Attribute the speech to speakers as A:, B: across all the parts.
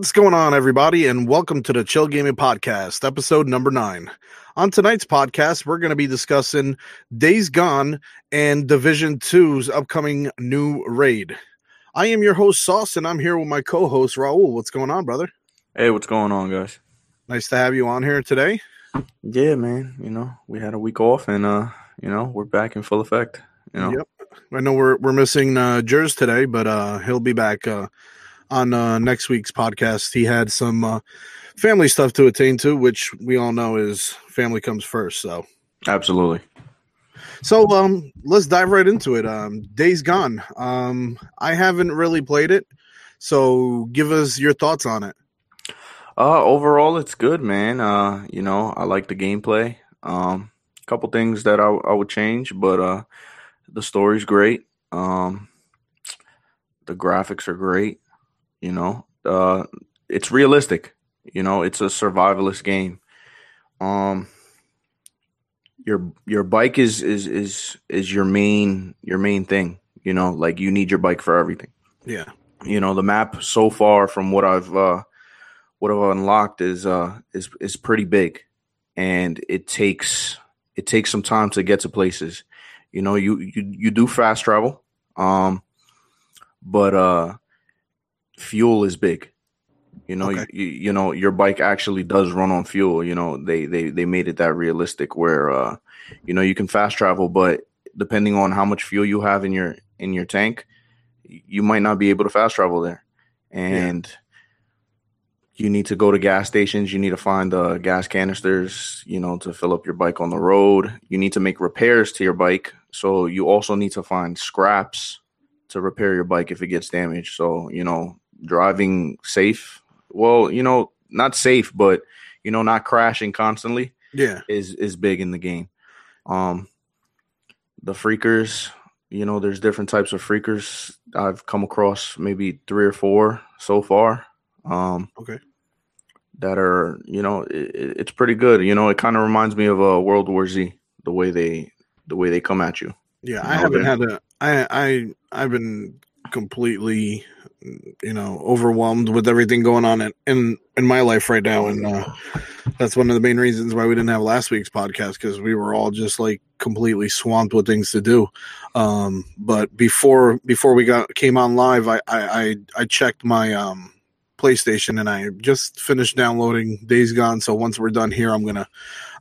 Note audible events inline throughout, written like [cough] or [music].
A: What's going on, everybody, and welcome to the Chill Gaming Podcast, episode number nine. On tonight's podcast, we're going to be discussing Days Gone and Division 2's upcoming new raid. I am your host, Sauce, and I'm here with my co host, Raul. What's going on, brother?
B: Hey, what's going on, guys?
A: Nice to have you on here today.
B: Yeah, man. You know, we had a week off, and uh, you know, we're back in full effect. You know,
A: Yep. I know we're we're missing uh Jers today, but uh he'll be back uh on uh next week's podcast. He had some uh family stuff to attain to, which we all know is family comes first. So
B: absolutely.
A: so um let's dive right into it. Um Days Gone. Um I haven't really played it, so give us your thoughts on it.
B: Uh, overall, it's good, man. Uh, you know, I like the gameplay. Um, a couple things that I, I would change, but uh, the story's great. Um, the graphics are great. You know, uh, it's realistic. You know, it's a survivalist game. Um, your your bike is is is is your main your main thing. You know, like you need your bike for everything.
A: Yeah.
B: You know, the map so far from what I've uh, what I've unlocked is uh is is pretty big, and it takes it takes some time to get to places. You know, you you you do fast travel, um, but uh, fuel is big. You know,
A: Okay.
B: you, you know your bike actually does run on fuel. You know, they they they made it that realistic where uh, you know you can fast travel, but depending on how much fuel you have in your in your tank, you might not be able to fast travel there, and you need to go to gas stations. You need to find uh, gas canisters, you know, to fill up your bike on the road. You need to make repairs to your bike, so you also need to find scraps to repair your bike if it gets damaged. So you know, driving safe. Well, you know, not safe, but you know, not crashing constantly
A: Yeah.
B: is is big in the game. Um, the freakers, you know, there's different types of freakers. I've come across maybe three or four so far. Um,
A: Okay.
B: that are you know it, it's pretty good. You know, it kind of reminds me of a uh, World War Z the way they the way they come at you.
A: Yeah,
B: You
A: I haven't had a. I I I've been completely, you know, overwhelmed with everything going on in in, in my life right now, and uh, that's one of the main reasons why we didn't have last week's podcast because we were all just like completely swamped with things to do. Um, but before before we got came on live, I I I, checked my um. PlayStation and I just finished downloading Days Gone. So once we're done here, I'm gonna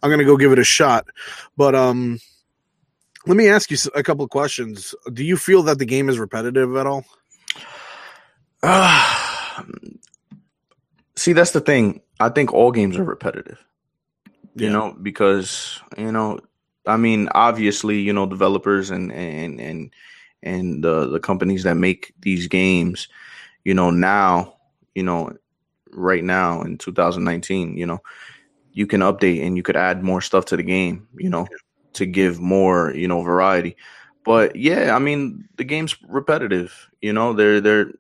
A: I'm gonna go give it a shot. But um, let me ask you a couple of questions. Do you feel that the game is repetitive at all? [sighs]
B: See, that's the thing. I think all games are repetitive. you
A: Yeah.
B: know because you know i mean obviously you know developers and and and and the the companies that make these games you know now you know right now in 2019 you know you can update and you could add more stuff to the game you know to give more you know variety but yeah i mean the game's repetitive you know they're they're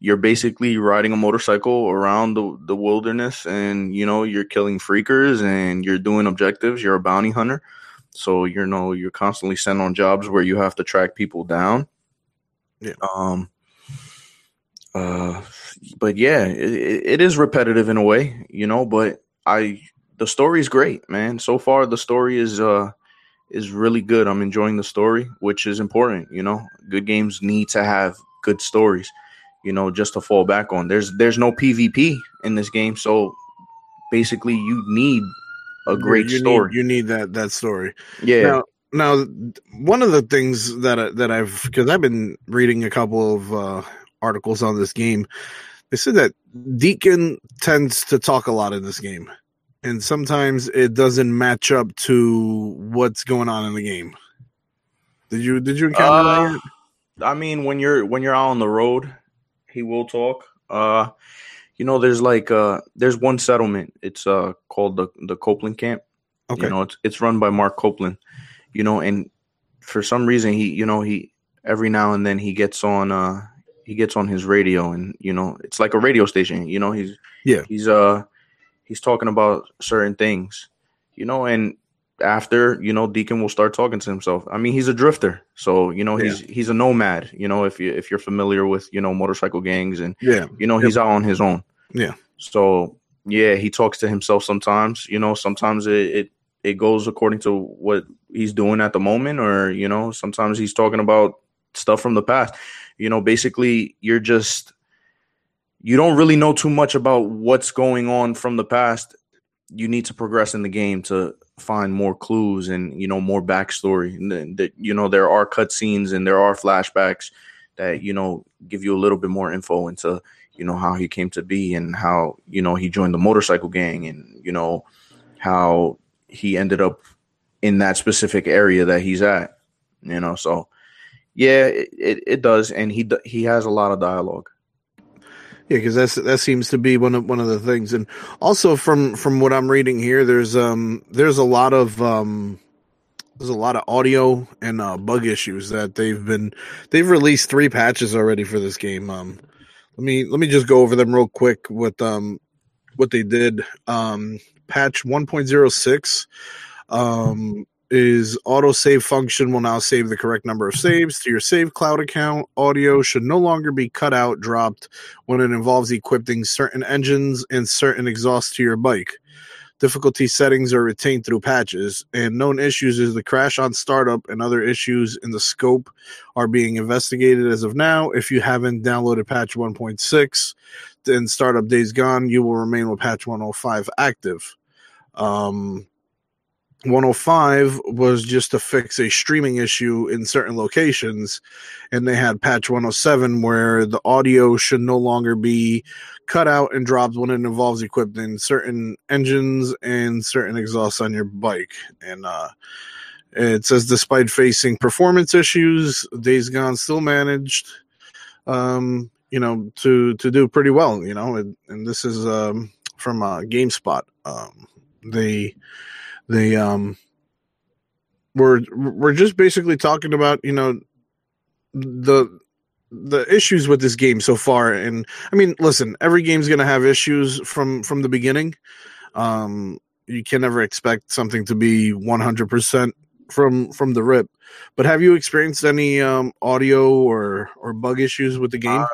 B: you're basically riding a motorcycle around the, the wilderness and you know you're killing freakers and you're doing objectives. You're a bounty hunter. So you know you're constantly sent on jobs where you have to track people down.
A: Yeah.
B: um uh but yeah it, it is repetitive in a way you know but i the story's great man. So far the story is uh is really good. I'm enjoying the story which is important you know. Good games need to have good stories you know, just to fall back on. There's there's no PvP in this game, so basically you need a great
A: you
B: story.
A: Need, you need that that story.
B: yeah,
A: Now, now, one of the things that I, that I've because I've been reading a couple of uh, articles on this game. They said that Deacon tends to talk a lot in this game, and sometimes it doesn't match up to what's going on in the game. Did you did you encounter that?
B: Uh,
A: yet?
B: I mean, when you're when you're out on the road, he will talk. Uh, you know, there's like uh, there's one settlement. It's uh called the the Copeland Camp.
A: Okay.
B: You know, it's it's run by Mark Copeland. You know, and for some reason he, you know, he every now and then he gets on uh he gets on his radio and you know it's like a radio station. You know, he's
A: Yeah.
B: he's uh he's talking about certain things. You know, and after you know Deacon will start talking to himself. I mean, he's a drifter, so you know he's yeah. he's a nomad. You know, if you if you're familiar with you know motorcycle gangs and
A: yeah,
B: you know yep. he's out on his own.
A: Yeah.
B: So yeah, he talks to himself sometimes. You know, sometimes it it, it goes according to what he's doing at the moment, or you know, sometimes he's talking about stuff from the past. You know, basically, you're just you don't really know too much about what's going on from the past. You need to progress in the game to find more clues and you know more backstory. And that you know there are cutscenes and there are flashbacks that you know give you a little bit more info into you know how he came to be and how you know he joined the motorcycle gang and you know how he ended up in that specific area that he's at. You know, so yeah, it, it, it does, and he he has a lot of dialogue.
A: Yeah, because that's that seems to be one of one of the things, and also from from what I'm reading here, there's um there's a lot of um there's a lot of audio and uh, bug issues that they've been they've released three patches already for this game. Um, let me let me just go over them real quick with um what they did. Um, patch 1.06 um is auto save function will now save the correct number of saves to your save cloud account. Audio should no longer be cut out, dropped when it involves equipping certain engines and certain exhausts to your bike. Difficulty settings are retained through patches, and known issues is the crash on startup and other issues in the scope are being investigated as of now. If you haven't downloaded patch 1.6 and startup days gone, you will remain with patch 105 active. Um, 105 was just to fix a streaming issue in certain locations and they had patch 107 where the audio should no longer be cut out and dropped when it involves equipping certain engines and certain exhausts on your bike. And uh, it says despite facing performance issues days gone still managed um, you know to to do pretty well you know and, and this is um, from uh, gamespot. Um, they they um we're we're just basically talking about you know the the issues with this game so far. And i mean listen every game's going to have issues from from the beginning. Um you can never expect something to be 100% from from the rip. But have you experienced any um audio or or bug issues with the game?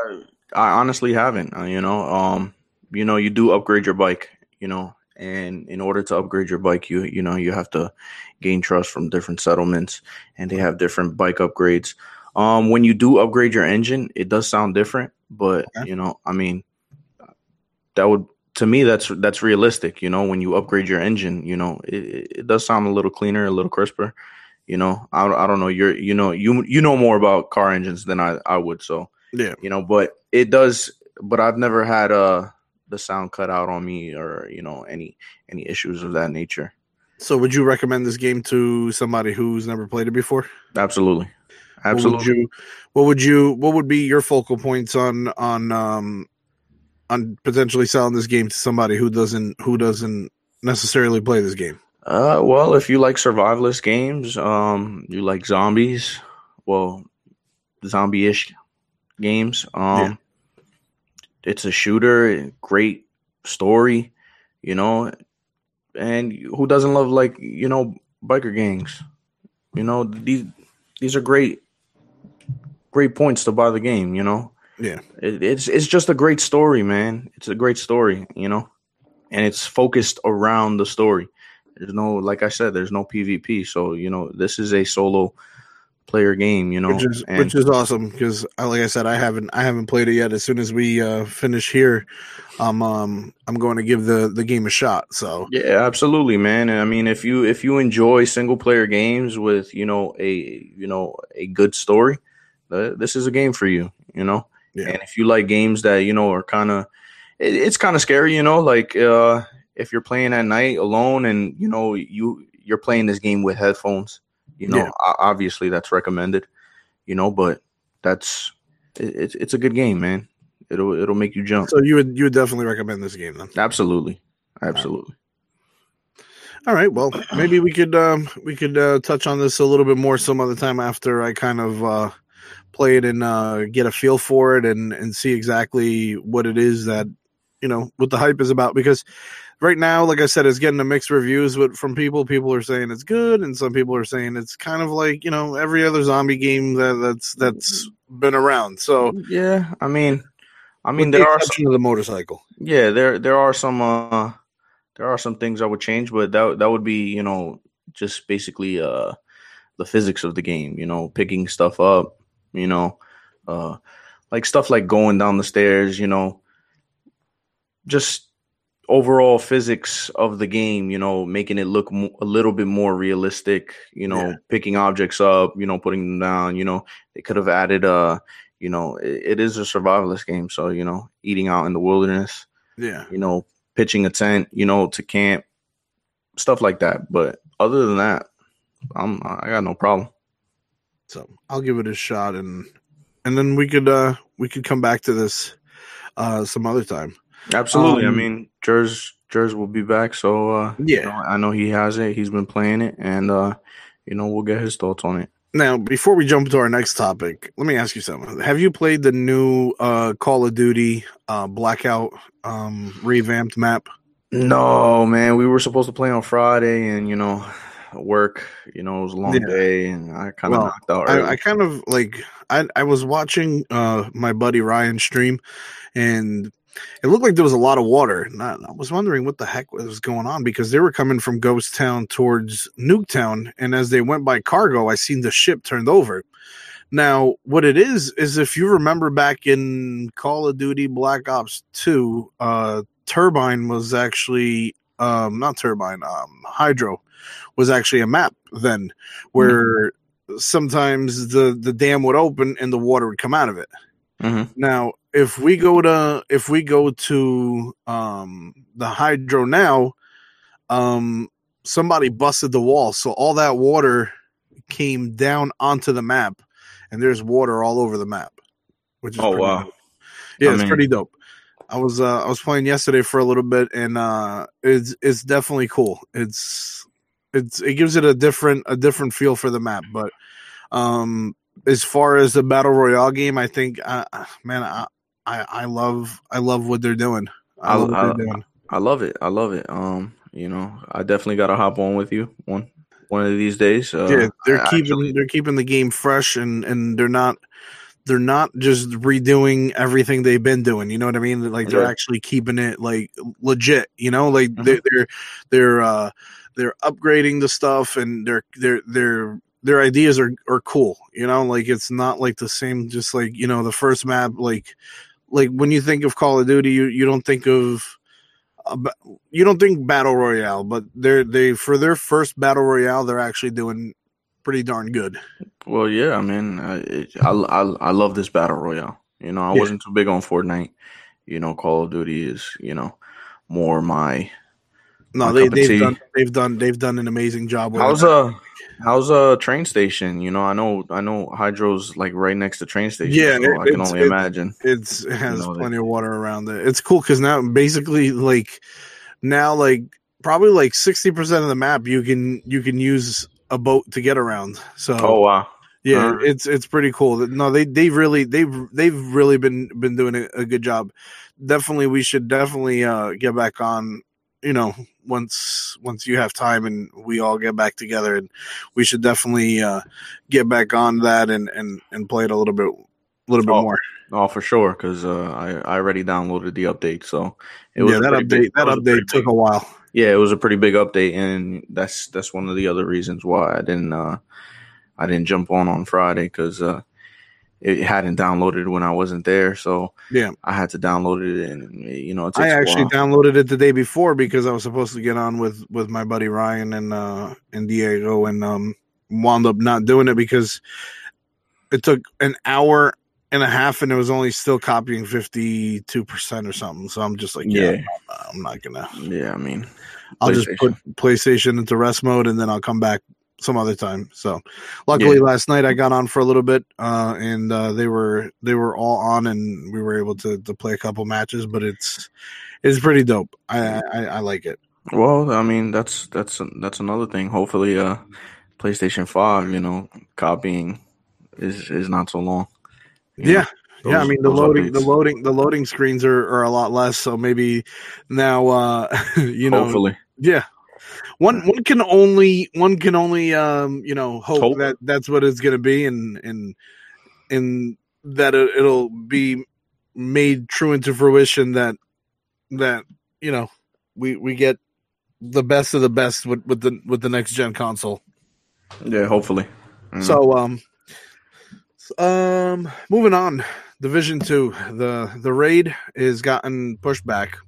B: I honestly haven't uh, you know um you know you do upgrade your bike you know and in order to upgrade your bike you you know you have to gain trust from different settlements and they have different bike upgrades. Um when you do upgrade your engine it does sound different but okay. you know i mean that would to me that's that's realistic you know when you upgrade your engine you know it, it does sound a little cleaner a little crisper you know. I, I don't know you're you know you you know more about car engines than i i would so
A: yeah.
B: you know but it does but i've never had uh the sound cut out on me or you know any any issues of that nature.
A: So, would you recommend this game to somebody who's never played it before?
B: Absolutely, absolutely.
A: What would you? What would, you, what would be your focal points on on um on potentially selling this game to somebody who doesn't who doesn't necessarily play this game?
B: Uh, well, if you like survivalist games, um, you like zombies, well, zombie-ish games, um, yeah it's a shooter, great story, you know, and who doesn't love like you know biker gangs? You know these these are great great points to buy the game. You know,
A: yeah,
B: it, it's it's just a great story, man. It's a great story, you know, and it's focused around the story. There's no, like I said, there's no PvP. So you know, this is a solo player game, you know,
A: which is, and, which is awesome because, uh, like I said, I haven't I haven't played it yet. As soon as we uh, finish here, I'm um I'm going to give the the game a shot. So
B: yeah, absolutely, man. And I mean, if you if you enjoy single player games with you know a you know a good story, uh, this is a game for you. You know, yeah. and if you like games that you know are kind of it, it's kind of scary, you know, like uh if you're playing at night alone and you know you you're playing this game with headphones you know, yeah. obviously that's recommended. You know, but that's it's it's a good game, man. It'll it'll make you jump.
A: So you would you would definitely recommend this game then?
B: Absolutely, absolutely.
A: All right. Well, maybe we could um, we could uh, touch on this a little bit more some other time after I kind of uh, play it and uh, get a feel for it and and see exactly what it is that you know what the hype is about because right now, like I said, it's getting a mixed reviews but from people. People are saying it's good, and some people are saying it's kind of like you know every other zombie game that, that's that's been around. So
B: yeah, I mean, I mean
A: with the
B: there are
A: some, of the motorcycle.
B: Yeah, there there are some uh there are some things I would change, but that that would be, you know, just basically uh the physics of the game, you know, picking stuff up, you know, uh like stuff like going down the stairs, you know, just overall physics of the game, you know, making it look mo- a little bit more realistic, you know,
A: Yeah.
B: picking objects up, you know, putting them down, you know, they could have added uh you know, it, it is a survivalist game, so you know, eating out in the wilderness,
A: Yeah,
B: you know, pitching a tent, you know, to camp, stuff like that. But other than that, I'm I got no problem.
A: so I'll give it a shot, and and then we could uh we could come back to this uh some other time.
B: Absolutely.
A: Um,
B: I mean, Jers Jers will be back, so uh, you
A: Yeah.
B: know, I know he has it. He's been playing it, and uh, you know, we'll get his thoughts on it.
A: Now, before we jump to our next topic, let me ask you something. Have you played the new uh Call of Duty uh Blackout um revamped map?
B: No, man, we were supposed to play on Friday, and you know, work. You know, it was a long
A: Yeah.
B: day, and I kind of
A: Well,
B: knocked out.
A: I, I kind of like I I was watching uh my buddy Ryan stream and it looked like there was a lot of water. And I, I was wondering what the heck was going on because they were coming from Ghost Town towards Nuketown, and as they went by cargo, I seen the ship turned over. Now, what it is is if you remember back in Call of Duty Black Ops 2, uh Turbine was actually um not Turbine, um Hydro was actually a map then where sometimes the the dam would open and the water would come out of it.
B: Mhm.
A: Now, if we go to if we go to um the hydro now, um somebody busted the wall, so all that water came down onto the map, and there's water all over the map, which is
B: Oh,
A: pretty
B: wow.
A: dope. Yeah,
B: I
A: it's
B: mean-
A: pretty dope. I was uh I was playing yesterday for a little bit, and uh it's it's definitely cool. It's it's it gives it a different a different feel for the map, but um as far as the battle royale game, I think, uh, man, I, I I love I love what they're doing. I
B: I-
A: love
B: I-
A: doing.
B: I love it. I love it. Um, you know, I definitely got to hop on with you one one of these days. Uh,
A: yeah, they're
B: I
A: keeping
B: actually-
A: they're keeping the game fresh, and and they're not they're not just redoing everything they've been doing. You know what I mean? Like they're
B: Right.
A: actually keeping it like legit. You know, like
B: Mhm.
A: they're they're they're uh they're upgrading the stuff, and they're they're they're their ideas are are cool. You know, like it's not like the same. Just like you know, the first map, like like when you think of Call of Duty, you you don't think of uh, a you don't think battle royale, but they're they for their first battle royale, they're actually doing pretty darn good.
B: Well, yeah, I mean, I, it, I, I, I love this battle royale. You know, I
A: Yeah.
B: wasn't too big on Fortnite. You know, Call of Duty is, you know, more my.
A: No,
B: My
A: they
B: cup of
A: they've
B: tea.
A: done they've done they've done an amazing job. With
B: How's
A: it.
B: a how's a train station? You know, I know I know Hydro's like right next to train station.
A: Yeah,
B: so
A: it-
B: I can only
A: it-
B: imagine.
A: it's it has
B: know, they-
A: plenty of water around it. It's cool because now basically like now like probably like sixty percent of the map you can you can use a boat to get around. So
B: Oh wow,
A: yeah,
B: alright.
A: it's it's pretty cool. No, they they really they've they've really been been doing a, a good job. Definitely, we should definitely uh get back on. You know, once once you have time and we all get back together, and we should definitely uh get back on that and and and play it a little bit a little bit
B: Oh,
A: more.
B: oh for sure, because uh, I I already downloaded the update, so it was
A: yeah, that update
B: big-
A: that
B: a
A: update took
B: big-
A: a while.
B: yeah, it was a pretty big update, and that's that's one of the other reasons why I didn't uh, I didn't jump on on Friday because uh, it hadn't downloaded when I wasn't there, so
A: Yeah.
B: I had to download it, and you know, it
A: I actually downloaded it the day before because I was supposed to get on with with my buddy Ryan and uh and Diego and um wound up not doing it because it took an hour and a half and it was only still copying 52% or something so i'm just like yeah,
B: yeah,
A: i'm not gonna
B: yeah. I mean,
A: i'll just put playstation into rest mode and then i'll come back some other time so luckily
B: Yeah.
A: last night i got on for a little bit uh and uh they were they were all on and we were able to to play a couple matches but it's it's pretty dope i i, I like it
B: well, I mean, that's that's that's another thing. Hopefully, uh, PlayStation Five, you know, copying is is not so long. you
A: yeah
B: know?
A: yeah, I mean the
B: those
A: loading, the loading, the loading screens are, are a lot less. So maybe now, uh, [laughs] you know,
B: Hopefully,
A: yeah, one one can only one can only um, you know hope,
B: Hope.
A: that that's what it's going to be, and and and that it, it'll be made true into fruition that that you know we we get the best of the best with with the with the next gen console.
B: yeah, hopefully. Mm.
A: So um um moving on. Division two. The the raid is gotten pushed back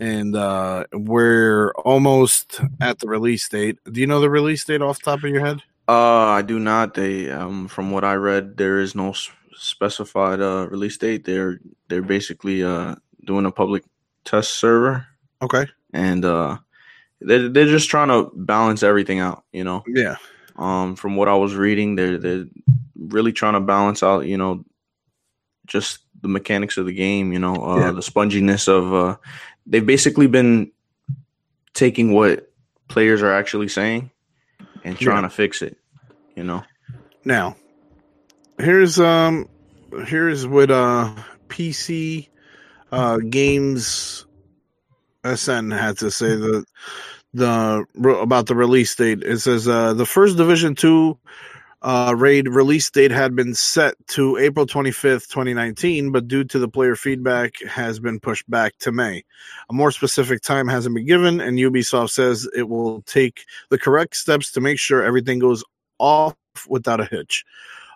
A: and uh we're almost at the release date. Do you know the release date off the top of your head?
B: Uh, I do not. They, um, from what I read, there is no specified uh release date. They're they're basically uh doing a public test server,
A: Okay.
B: and uh, they're they're just trying to balance everything out. You know,
A: Yeah.
B: um, from what I was reading, they're they're really trying to balance out. You know, just the mechanics of the game. You know, uh,
A: Yeah.
B: the sponginess of. Uh, they've basically been taking what players are actually saying and trying to fix it. You know.
A: Now, here's um here's what uh PC uh games SN had to say the the about the release date. It says uh the first Division 2 uh raid release date had been set to April 25th, 2019, but due to the player feedback has been pushed back to May. A more specific time hasn't been given and Ubisoft says it will take the correct steps to make sure everything goes off without a hitch.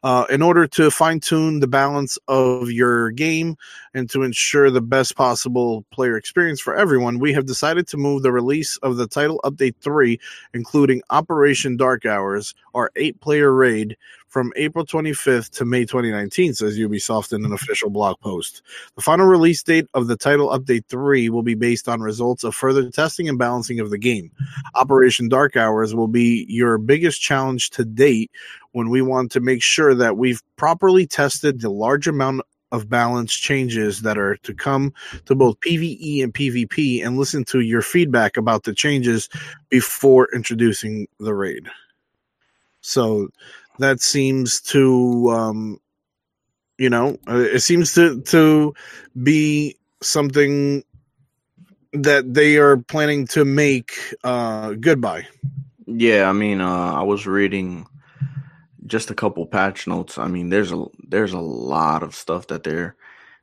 A: Uh, in order to fine tune the balance of your game and to ensure the best possible player experience for everyone, we have decided to move the release of the title update 3, including Operation Dark Hours, our eight player raid, from April 25th to May 2019, says Ubisoft in an official blog post. The final release date of the title update 3 will be based on results of further testing and balancing of the game. Operation Dark Hours will be your biggest challenge to date when we want to make sure that we've properly tested the large amount of balance changes that are to come to both PvE and PvP and listen to your feedback about the changes before introducing the raid. So that seems to um you know, uh, it seems to to be something that they are planning to make uh goodbye.
B: Yeah, I mean, uh, I was reading just a couple patch notes. I mean, there's a there's a lot of stuff that they're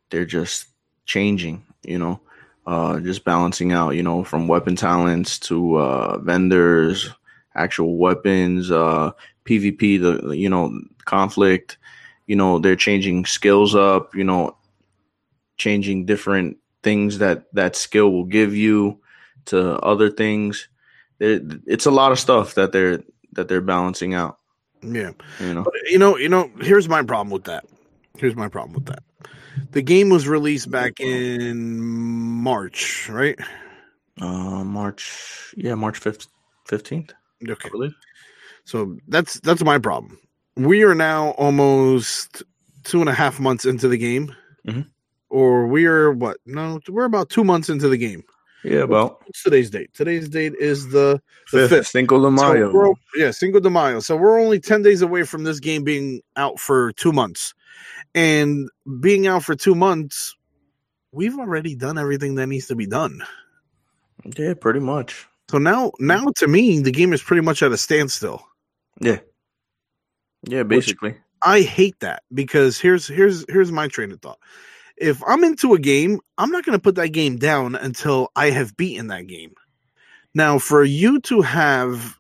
B: they're just changing. You know, uh, just balancing out. You know, from weapon talents to uh, vendors, actual weapons, uh, PvP. The you know conflict. You know, they're changing skills up. You know, changing different things that that skill will give you to other things. It's a lot of stuff that they're that they're balancing out.
A: Yeah.
B: You know,
A: But you know, you know, here's my problem with that. Here's my problem with that. The game was released back in March, right?
B: uh, March, yeah, March fifteenth,
A: Okay. So that's that's my problem. We are now almost two and a half months into the game.
B: Mhm.
A: Or we are what? No, we're about two months into the game.
B: Yeah, about
A: What's today's date? Today's date is the the
B: fifth. Cinco de Mayo.
A: we're- yeah, Cinco de Mayo. So we're only 10 days away from this game being out for two months. And being out for two months, we've already done everything that needs to be done.
B: yeah, pretty much.
A: So now, now to me, the game is pretty much at a standstill.
B: Yeah, yeah, basically.
A: I hate that because here's here's here's my train of thought. If I'm into a game, I'm not going to put that game down until I have beaten that game. Now, for you to have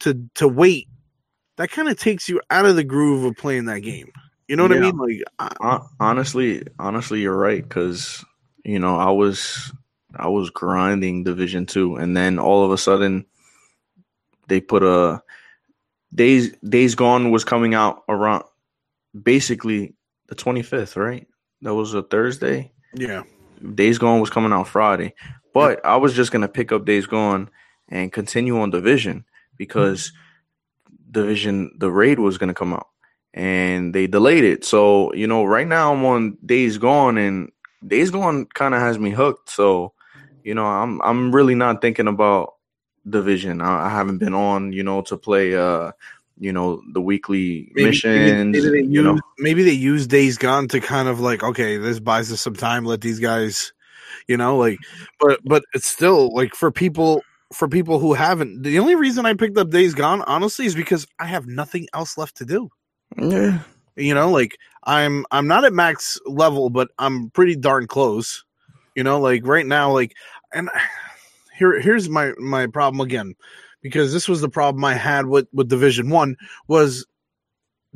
A: to to wait, that kind of takes you out of the groove of playing that game. You know what I mean? Like, I,
B: honestly, honestly, you're right because you know I was I was grinding Division Two, and then all of a sudden they put a Days Days Gone was coming out around basically the 25th, right? That was a Thursday.
A: yeah,
B: Days Gone was coming out Friday, but I was just gonna pick up Days Gone and continue on Division because Division the raid was gonna come out and they delayed it. So you know, right now I'm on Days Gone and Days Gone kind of has me hooked. So you know, I'm I'm really not thinking about Division. I, I haven't been on you know to play uh you know the weekly
A: Maybe-
B: missions.
A: Maybe, they
B: you
A: use,
B: know,
A: maybe they use Days Gone to kind of like, okay, this buys us some time. Let these guys, you know, like, but but it's still like for people for people who haven't. The only reason I picked up Days Gone, honestly, is because I have nothing else left to do.
B: yeah,
A: You know, like I'm I'm not at max level, but I'm pretty darn close. You know, like right now, like and here here's my my problem again, because this was the problem I had with with Division One was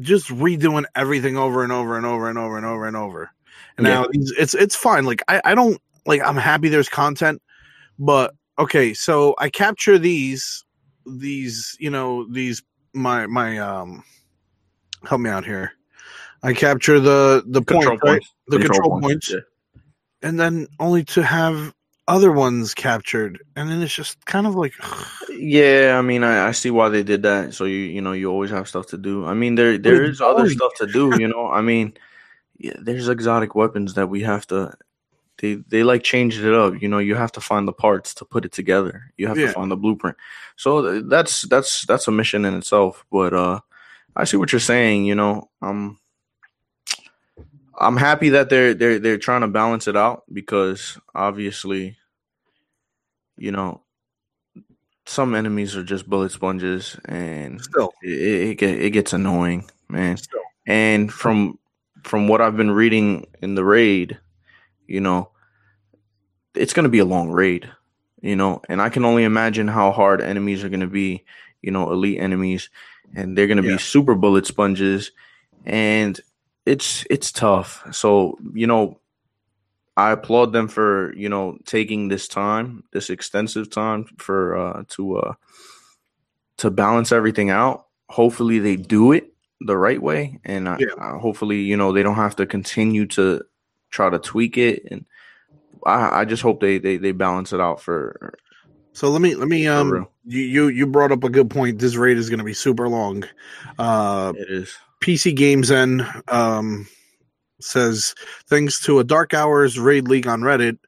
A: just redoing everything over and over and over and over and over and over. And
B: Yeah.
A: now it's it's it's fine. Like I I don't like I'm happy there's content, but okay, so I capture these these you know these my my um help me out here. I capture the the point, right? the control, points,
B: Yeah.
A: and then only to have other ones captured, and then it's just kind of like [sighs]
B: Yeah, I mean, I, I see why they did that. So you you know you always have stuff to do. I mean, there there is other stuff to do. You know, I mean, yeah, there's exotic weapons that we have to. They they like changed it up. You know, you have to find the parts to put it together. You have
A: Yeah.
B: to find the blueprint. So that's that's that's a mission in itself. But uh, I see what you're saying. You know, um, I'm happy that they're they're they're trying to balance it out because obviously, you know, some enemies are just bullet sponges, and
A: still
B: it it, it, get, it gets annoying, man.
A: still.
B: And from from what I've been reading in the raid, you know, it's going to be a long raid, you know, and I can only imagine how hard enemies are going to be, you know, elite enemies, and they're going to
A: Yeah.
B: be super bullet sponges, and it's it's tough. So you know, I applaud them for you know taking this time, this extensive time for uh, to uh, to balance everything out. Hopefully, they do it the right way, and
A: Yeah.
B: uh, hopefully, you know, they don't have to continue to try to tweak it. And I, I just hope they, they they balance it out for.
A: So let me let me um you you you brought up a good point. This raid is going to be super long. Uh,
B: It is.
A: PC Games N um, says thanks to a Dark Hours raid league on Reddit.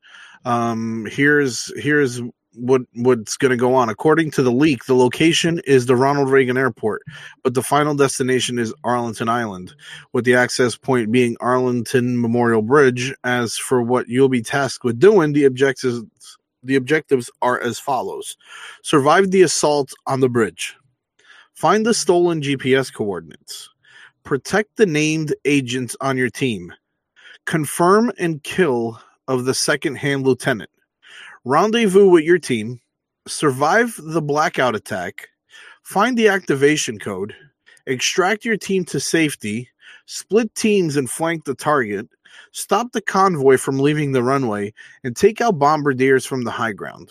A: Um, here's here's what what's going to go on. According to the leak, the location is the Ronald Reagan Airport, but the final destination is Arlington Island, with the access point being Arlington Memorial Bridge. As for what you'll be tasked with doing, the objectives the objectives are as follows: survive the assault on the bridge, find the stolen GPS coordinates protect the named agents on your team, confirm and kill of the second hand lieutenant, rendezvous with your team, survive the blackout attack, find the activation code, extract your team to safety, split teams and flank the target, stop the convoy from leaving the runway, and take out bombardiers from the high ground.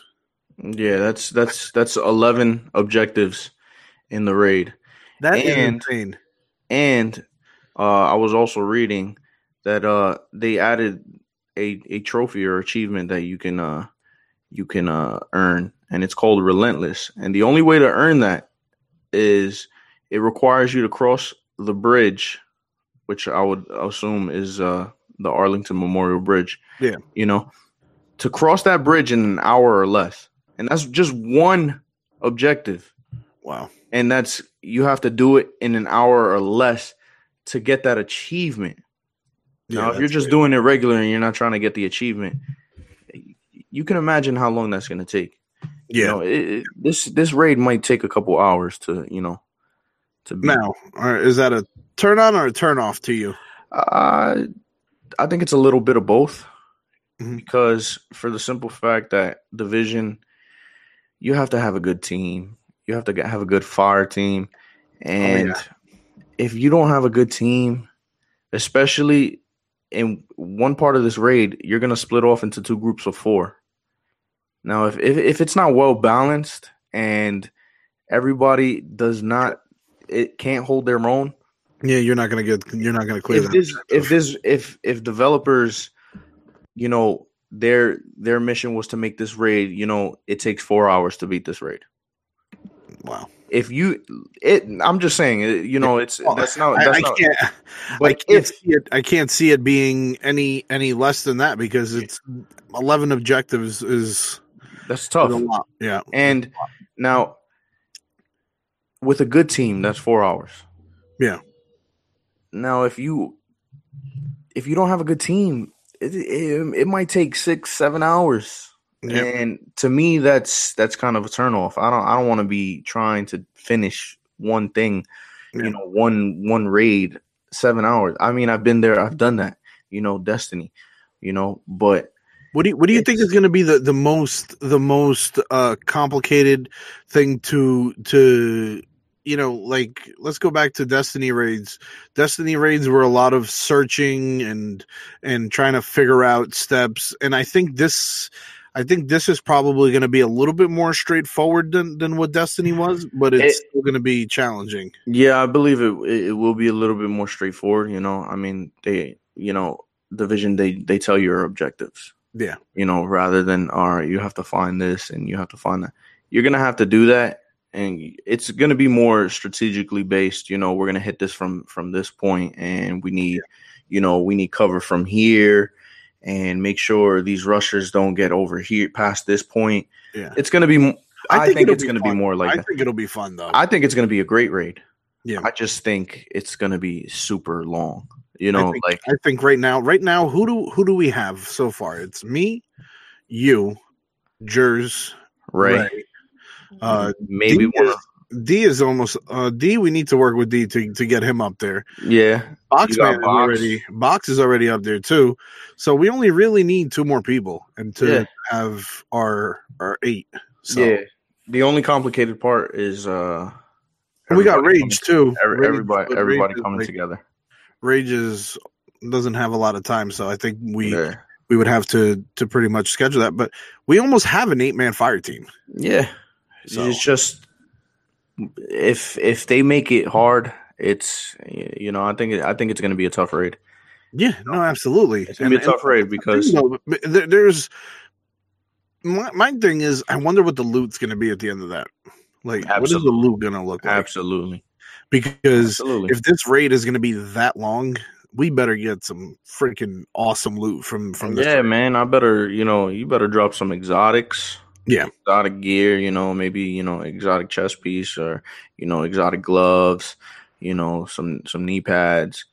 B: Yeah, that's that's that's eleven objectives in the raid.
A: That is
B: And-
A: insane.
B: And uh, I was also reading that uh, they added a, a trophy or achievement that you can uh, you can uh, earn, and it's called Relentless. And the only way to earn that is it requires you to cross the bridge, which I would assume is uh, the Arlington Memorial Bridge.
A: Yeah.
B: you know, to cross that bridge in an hour or less, and that's just one objective
A: Wow.
B: and that's you have to do it in an hour or less to get that achievement. now, if you're just
A: great.
B: doing it regular and you're not trying to get the achievement, you can imagine how long that's going to take.
A: yeah.
B: You know, it, it- this this raid might take a couple hours to you know to be.
A: Now, is that a turn on or a turn off to you?
B: Uh, I think it's a little bit of both
A: Mhm.
B: because for the simple fact that division, you have to have a good team. You have to have a good fire team, oh, and if you don't have a good team, especially in one part of this raid, you're gonna split off into two groups of four. Now, if if, if it's not well balanced and everybody does not, it can't hold their own
A: Yeah, you're not gonna get. You're not gonna clear
B: if this if this if if developers you know their their mission was to make this raid you know it takes four hours to beat this raid
A: wow.
B: if you it i'm just saying you know it's
A: Well,
B: that's not
A: I,
B: that's
A: I
B: not
A: can't. [laughs] I can't
B: if
A: see it. I can't see it being any any less than that because it's eleven objectives is
B: that's
A: is
B: tough
A: lot. Yeah.
B: and now with a good team, that's four hours.
A: Yeah.
B: Now, if you if you don't have a good team, it it, it might take six, seven hours.
A: Yep.
B: And to me, that's that's kind of a turnoff. I don't I don't want to be trying to finish one thing,
A: Yeah.
B: you know, one one raid seven hours. I mean, I've been there, I've done that, you know, Destiny, you know, but
A: What do you What do you think is going to be the, the most the most uh, complicated thing to to you know like let's go back to Destiny raids. Destiny raids were a lot of searching and and trying to figure out steps, and I think this. I think this is probably going to be a little bit more straightforward than, than what Destiny was, but it's
B: It-
A: still going to be challenging.
B: Yeah, I believe it, it. Will be a little bit more straightforward. You know, I mean, they, you know, division they they tell your objectives.
A: Yeah.
B: You know, rather than all right, you have to find this and you have to find that. You're gonna have to do that, and it's gonna be more strategically based. You know, we're gonna hit this from from this point, and we need, you know, we need cover from here, and make sure these rushers don't get over here past this point.
A: Yeah.
B: It's gonna be. I think,
A: it'll
B: it's gonna be more like
A: I
B: that.
A: think it'll be fun though.
B: I think it's going to be a great raid.
A: Yeah.
B: I just think it's going to be super long. You
A: I
B: know,
A: think,
B: like
A: I think right now, right now, who do who do we have so far? It's me, you, Jers,
B: Ray,
A: Ray. Uh,
B: maybe
A: D
B: one. Of,
A: D is almost uh, D. We need to work with D to, to get him up there.
B: yeah,
A: Box man is
B: Box.
A: already Box is already up there too. So we only really need two more people and to
B: Yeah.
A: have our our eight. So
B: yeah. The only complicated part is uh,
A: we got Rage too.
B: every-
A: Rage-
B: everybody, everybody
A: Rage
B: coming
A: like-
B: together.
A: Rage is doesn't have a lot of time, so I think we
B: yeah.
A: we would have to to pretty much schedule that. But we almost have an eight man fire team.
B: yeah.
A: So-
B: It's just if if they make it hard, it's you know I think I think it's going to be a tough raid.
A: Yeah, no, absolutely.
B: It's going to be a tough raid because
A: you know, but there- there's my, my thing is, I wonder what the loot's going to be at the end of that. Like, what is the loot going to look like?
B: absolutely,
A: Because
B: absolutely.
A: if this raid is going to be that long, we better get some freaking awesome loot from from this.
B: yeah,
A: raid.
B: man, I better, you know, you better drop some exotics.
A: Yeah.
B: Exotic gear, you know, maybe, you know, exotic chest piece or, you know, exotic gloves, you know, some some knee pads,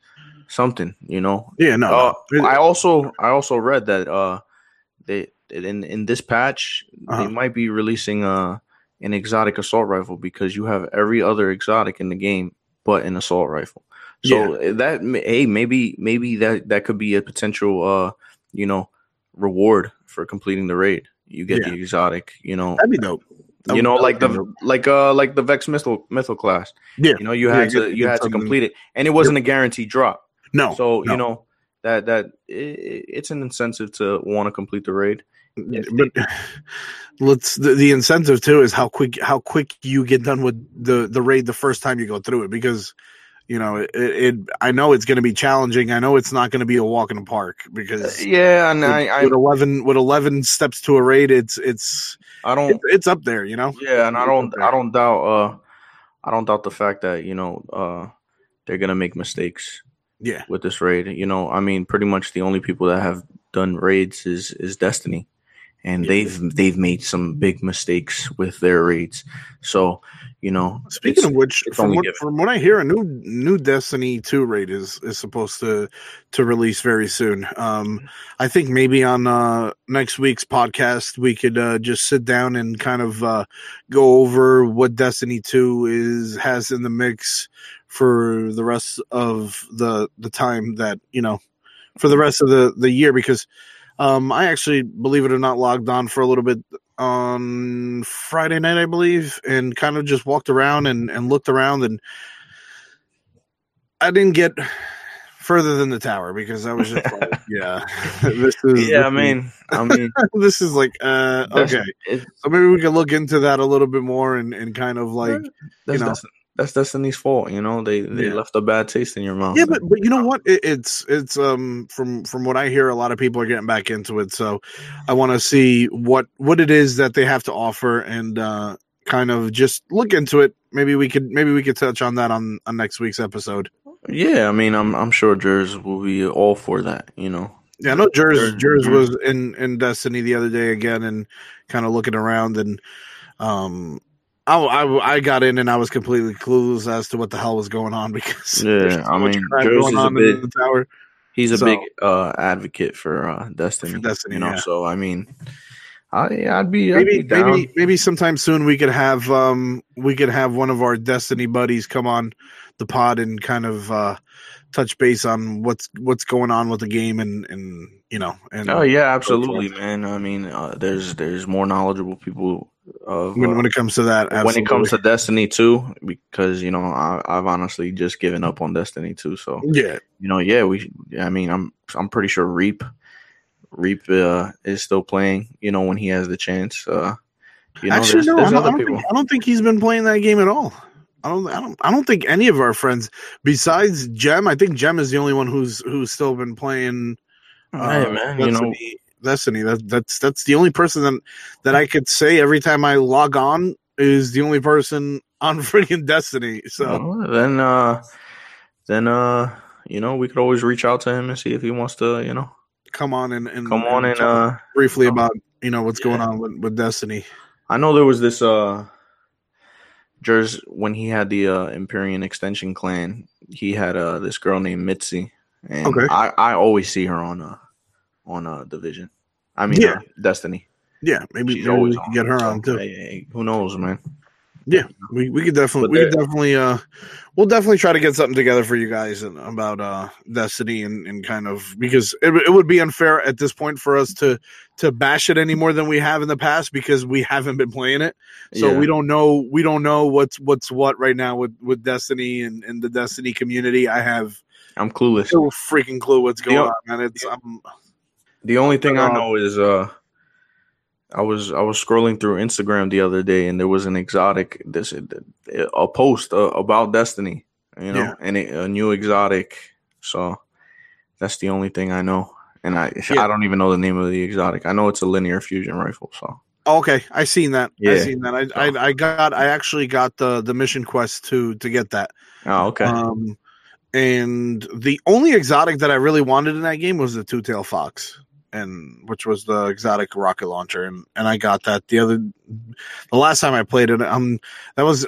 B: something, you know.
A: yeah, no.
B: Uh,
A: no.
B: I also I also read that uh they in in this patch
A: Uh-huh.
B: they might be releasing uh an exotic assault rifle because you have every other exotic in the game but an assault rifle. So eh, that hey maybe maybe that that could be a potential uh you know reward for completing the raid. You get
A: Yeah.
B: the exotic, you know,
A: That'd be dope. That
B: you know, like the
A: dope.
B: like uh like the Vex Mythal Mythoclast.
A: Yeah.
B: You know, you had
A: get-
B: to you had to complete it, and it wasn't a guaranteed drop.
A: no.
B: So
A: no.
B: you know that that i it's an incentive to want to complete the raid. if
A: but [laughs] let's the, the incentive too is how quick how quick you get done with the the raid the first time you go through it because you know it, it i know it's going to be challenging i know it's not going to be a walk in the park because
B: Yeah, and
A: with,
B: I I,
A: with 11 with 11 steps to a raid it's it's
B: I don't
A: it's, it's up there you know
B: yeah, and I don't. I don't doubt uh I don't doubt the fact that you know uh they're gonna make mistakes
A: yeah
B: with this raid. You know, I mean, pretty much the only people that have done raids is is Destiny, and
A: Yeah.
B: they've they've made some big mistakes with their raids. So you know,
A: Speaking of which, from what, from what I hear, a new new Destiny two raid is is supposed to to release very soon. Um, I think maybe on uh, next week's podcast we could uh, just sit down and kind of uh, go over what Destiny two is has in the mix for the rest of the the time that you know for the rest of the the year because um, I actually believe it or not logged on for a little bit on Friday night, I believe, and kind of just walked around and, and looked around and I didn't get further than the tower because I was just like, [laughs] yeah, [laughs] this is
B: yeah, I
A: this
B: mean, I mean, [laughs]
A: this is like uh okay. So maybe we can look into that a little bit more and, and kind of like
B: you
A: know.
B: Desti- that's Destiny's fault. You know, they they
A: Yeah.
B: left a bad taste in your mouth.
A: yeah, but but you know what? It, it's it's um from from what I hear, a lot of people are getting back into it. So I want to see what what it is that they have to offer and uh kind of just look into it. Maybe we could maybe we could touch on that on on next week's episode.
B: yeah, I mean, I'm I'm sure Jers will be all for that. You know,
A: Yeah, I know Jers
B: Mhm.
A: was in in Destiny the other day again and kind of looking around and um I, I I got in and I was completely clueless as to what the hell was going on because [laughs]
B: Yeah, I mean, Jersey's
A: going
B: a
A: in the tower.
B: he's a
A: So-
B: big uh advocate for uh Destiny.
A: For Destiny,
B: you know.
A: yeah.
B: So I mean, I I'd be I'd
A: Maybe
B: be down.
A: maybe maybe sometime soon we could have um we could have one of our Destiny buddies come on the pod and kind of uh touch base on what's what's going on with the game and and you know and
B: Oh yeah, absolutely, man. I mean, uh, there's there's more knowledgeable people of
A: when,
B: uh,
A: when it comes to that
B: when it comes to Destiny too, because you know I, I've honestly just given up on Destiny too. So
A: yeah
B: you know, yeah, we. I mean, I'm I'm pretty sure Reap, Reap uh, is still playing. You know, when he has the chance. Uh, you know,
A: actually
B: there's,
A: no
B: there's
A: I don't, I don't think, I don't think he's been playing that game at all I don't I don't I don't think any of our friends besides Jem, I think Jem is the only one who's who's still been playing uh,
B: man, you know,
A: Destiny, Destiny. That, that's that's the only person that that I could say every time I log on is the only person [laughs] on freaking Destiny. So
B: well, then uh, then uh, you know, we could always reach out to him and see if he wants to, you know,
A: come on and, and
B: come on and uh,
A: briefly
B: oh.
A: about you know what's going on with, with Destiny.
B: I know there was this uh Jers when he had the uh Empyrean extension clan, he had uh this girl named Mitzi. And
A: Okay.
B: I, I always see her on uh on uh division. I mean
A: Yeah.
B: uh, Destiny.
A: Yeah, maybe, maybe we can get her on too.
B: hey, hey, who knows, man?
A: Yeah, we we could definitely we could definitely uh we'll definitely try to get something together for you guys and, about uh Destiny and, and kind of because it, it would be unfair at this point for us to to bash it any more than we have in the past because we haven't been playing it. So
B: Yeah.
A: we don't know we don't know what's what's what right now with with Destiny and, and the Destiny community. I have
B: I'm clueless.
A: no freaking clue what's going on, man. It's I'm
B: The only thing I
A: Uh,
B: know is uh I was I was scrolling through Instagram the other day and there was an exotic this a post uh, about Destiny, you know,
A: Yeah.
B: and it, a new exotic. So that's the only thing I know, and I
A: Yeah.
B: I don't even know the name of the exotic. I know it's a linear fusion rifle. So
A: okay. I seen that. I seen that. I, I I got I actually got the the mission quest to to get that.
B: oh okay,
A: Um, and the only exotic that I really wanted in that game was the two tail fox, and which was the exotic rocket launcher, and and I got that the other the last time I played it. Um, that was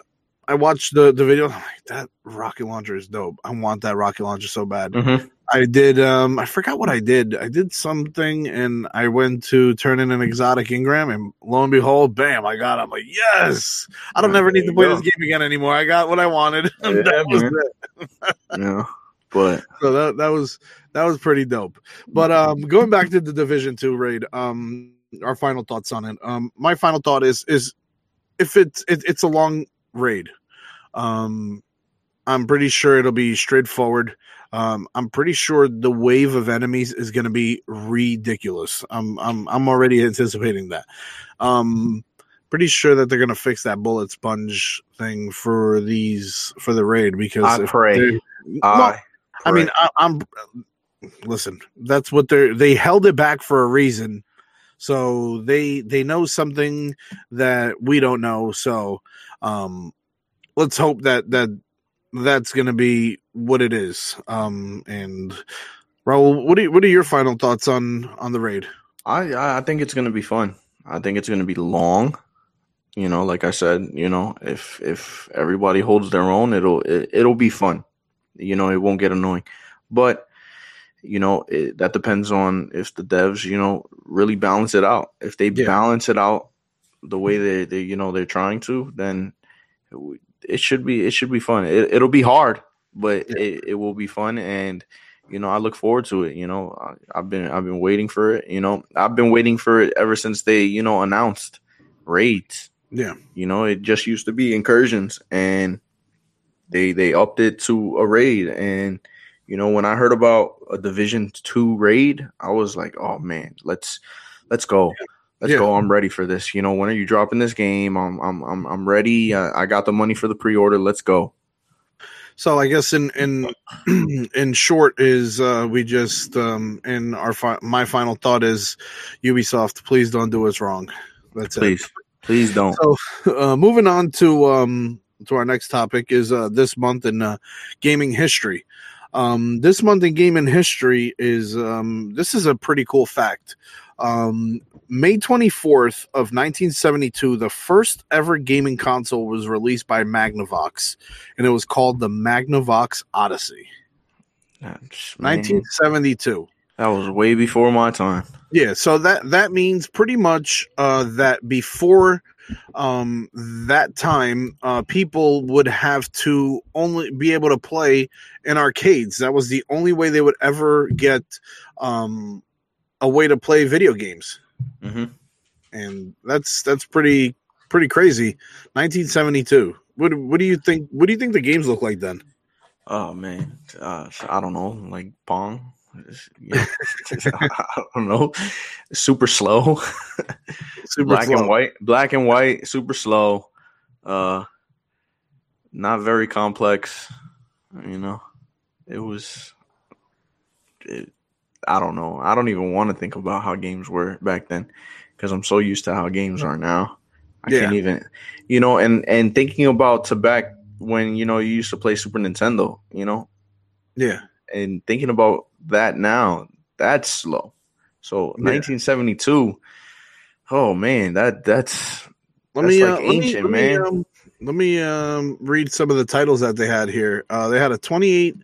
A: I watched the the video. I'm like, that rocket launcher is dope. I want that rocket launcher so bad.
B: Mhm.
A: I did. Um, I forgot what I did. I did something, and I went to turn in an exotic engram, and lo and behold, bam! I got. It. I'm like, yes! I don't ever need to play
B: go.
A: this game again anymore. I got what I wanted. [laughs]
B: Yeah,
A: that was it. [laughs]
B: yeah, but
A: So that that was that was pretty dope. But um, going back to the Division Two raid, um, our final thoughts on it. Um, my final thought is is if it's it, it's a long raid, um, I'm pretty sure it'll be straightforward. Um, I'm pretty sure the wave of enemies is going to be ridiculous. I'm I'm I'm already anticipating that. Um, pretty sure that they're going to fix that bullet sponge thing for these for the raid because
B: I pray. I
A: well, I mean, I, I'm listen. That's what they're they held it back for a reason. So they they know something that we don't know. So um, let's hope that that that's going to be what it is. Um, and Raul, what are what are your final thoughts on on the raid?
B: I I think it's gonna be fun. I think it's gonna be long. You know, like I said, you know, if if everybody holds their own, it'll it, it'll be fun. You know, it won't get annoying. But you know, it, that depends on if the devs, you know, really balance it out. If they
A: Yeah.
B: balance it out the way mm. they, they you know they're trying to, then it, should be it should be fun. It, it'll be hard, but
A: Yeah.
B: it, it will be fun and you know, I look forward to it. You know, I, I've been I've been waiting for it. You know, I've been waiting for it ever since they you know announced raids.
A: Yeah,
B: You know, it just used to be incursions, and they they upped it to a raid. And you know, when I heard about a Division Two raid, I was like, oh man, let's let's go. Let's
A: Yeah.
B: go! I'm ready for this. You know, when are you dropping this game? I'm I'm I'm, I'm ready. Uh, I got the money for the pre-order. Let's go.
A: So I guess in in [clears throat] in short is uh, we just um, in our fi- my final thought is Ubisoft, please don't do us wrong. That's it.
B: Please, please don't.
A: So, [laughs] uh, moving on to um, to our next topic is uh, this month in uh, gaming history. Um, this month in gaming history is um, this is a pretty cool fact. Um, May 24th of 1972, the first ever gaming console was released by Magnavox, and it was called the Magnavox Odyssey.
B: That's,
A: 1972.
B: that was way before my time.
A: Yeah, so that that means pretty much uh, that before um, that time, uh, people would have to only be able to play in arcades. That was the only way they would ever get um, a way to play video games,
B: Mm-hmm.
A: and that's that's pretty pretty crazy. 1972. What what do you think? What do you think the games look like then?
B: Oh man, uh, I don't know, like Pong. Yeah, [laughs] I don't know. Super slow,
A: Super
B: black
A: slow.
B: and white, black and white, super slow. Uh, not very complex. You know, it was. It, I don't know. I don't even want to think about how games were back then because I'm so used to how games are now. I
A: Yeah.
B: can't even, you know, and and thinking about to back when you know you used to play Super Nintendo, you know,
A: Yeah,
B: and thinking about that now, that's slow. So
A: Yeah.
B: 1972. Oh man, that that's
A: let
B: That's
A: me,
B: like
A: uh, let me
B: ancient,
A: let me,
B: man.
A: um, let me um, read some of the titles that they had here. Uh, they had a 28,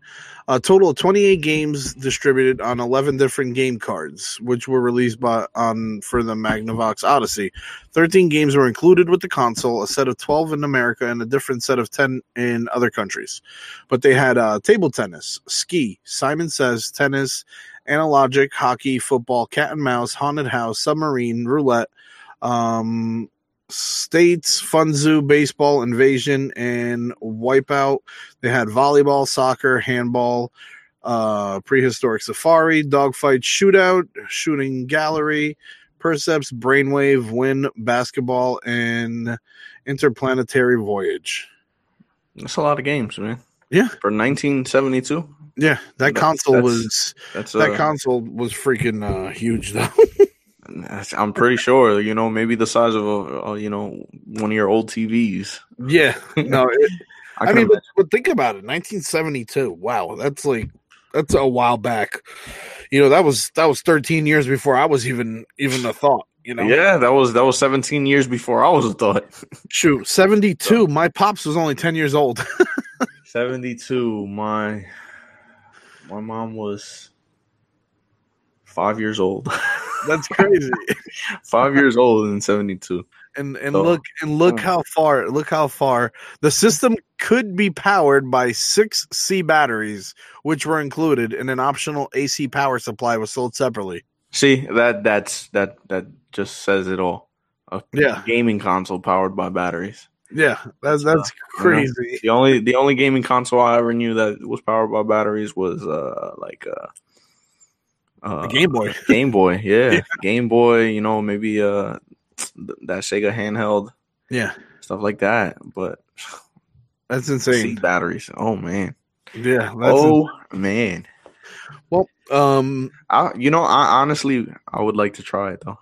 A: a total of 28 games distributed on 11 different game cards, which were released by on for the Magnavox Odyssey. 13 games were included with the console, a set of 12 in America, and a different set of 10 in other countries. But they had uh, table tennis, ski, Simon Says, tennis, analogic, hockey, football, cat and mouse, haunted house, submarine, roulette. Um, states, Fun Zoo, baseball, invasion, and wipeout. They had volleyball, soccer, handball, uh, prehistoric safari, dogfight, shootout, shooting gallery, percepts, brainwave, win, basketball, and interplanetary voyage.
B: that's a lot of games, man.
A: Yeah.
B: For 1972,
A: Yeah, that
B: That's-
A: console
B: that's-
A: was
B: that's
A: that
B: uh,
A: console was freaking uh, huge though. [laughs]
B: I'm pretty sure, you know, maybe the size of a, a you know one of your old TVs.
A: yeah, [laughs] no, it,
B: I,
A: I, mean, but, but think about it. 1972. Wow, that's like that's a while back. You know, that was that was 13 years before I was even even a thought. You know,
B: yeah, that was that was 17 years before I was a thought. [laughs]
A: shoot, 72. My pops was only 10 years old. [laughs]
B: 72. My my mom was five years old. [laughs]
A: That's [laughs] crazy.
B: five years old in 72.
A: and and
B: So-
A: look and look
B: Oh.
A: how far look how far the system could be powered by six C batteries, which were included, and an optional AC power supply was sold separately.
B: See that that's that that just says it all. A
A: Yeah.
B: gaming console powered by batteries.
A: Yeah, that's that's
B: you know,
A: crazy.
B: The only the only gaming console I ever knew that was powered by batteries was uh like uh, uh
A: Game Boy. [laughs]
B: Game Boy, yeah. Game Boy, you know, maybe uh th- that Sega handheld
A: Yeah,
B: stuff like that, but
A: that's [sighs] insane.
B: batteries. Oh man.
A: Yeah, that's
B: oh man.
A: well, um,
B: I you know, I honestly I would like to try it though.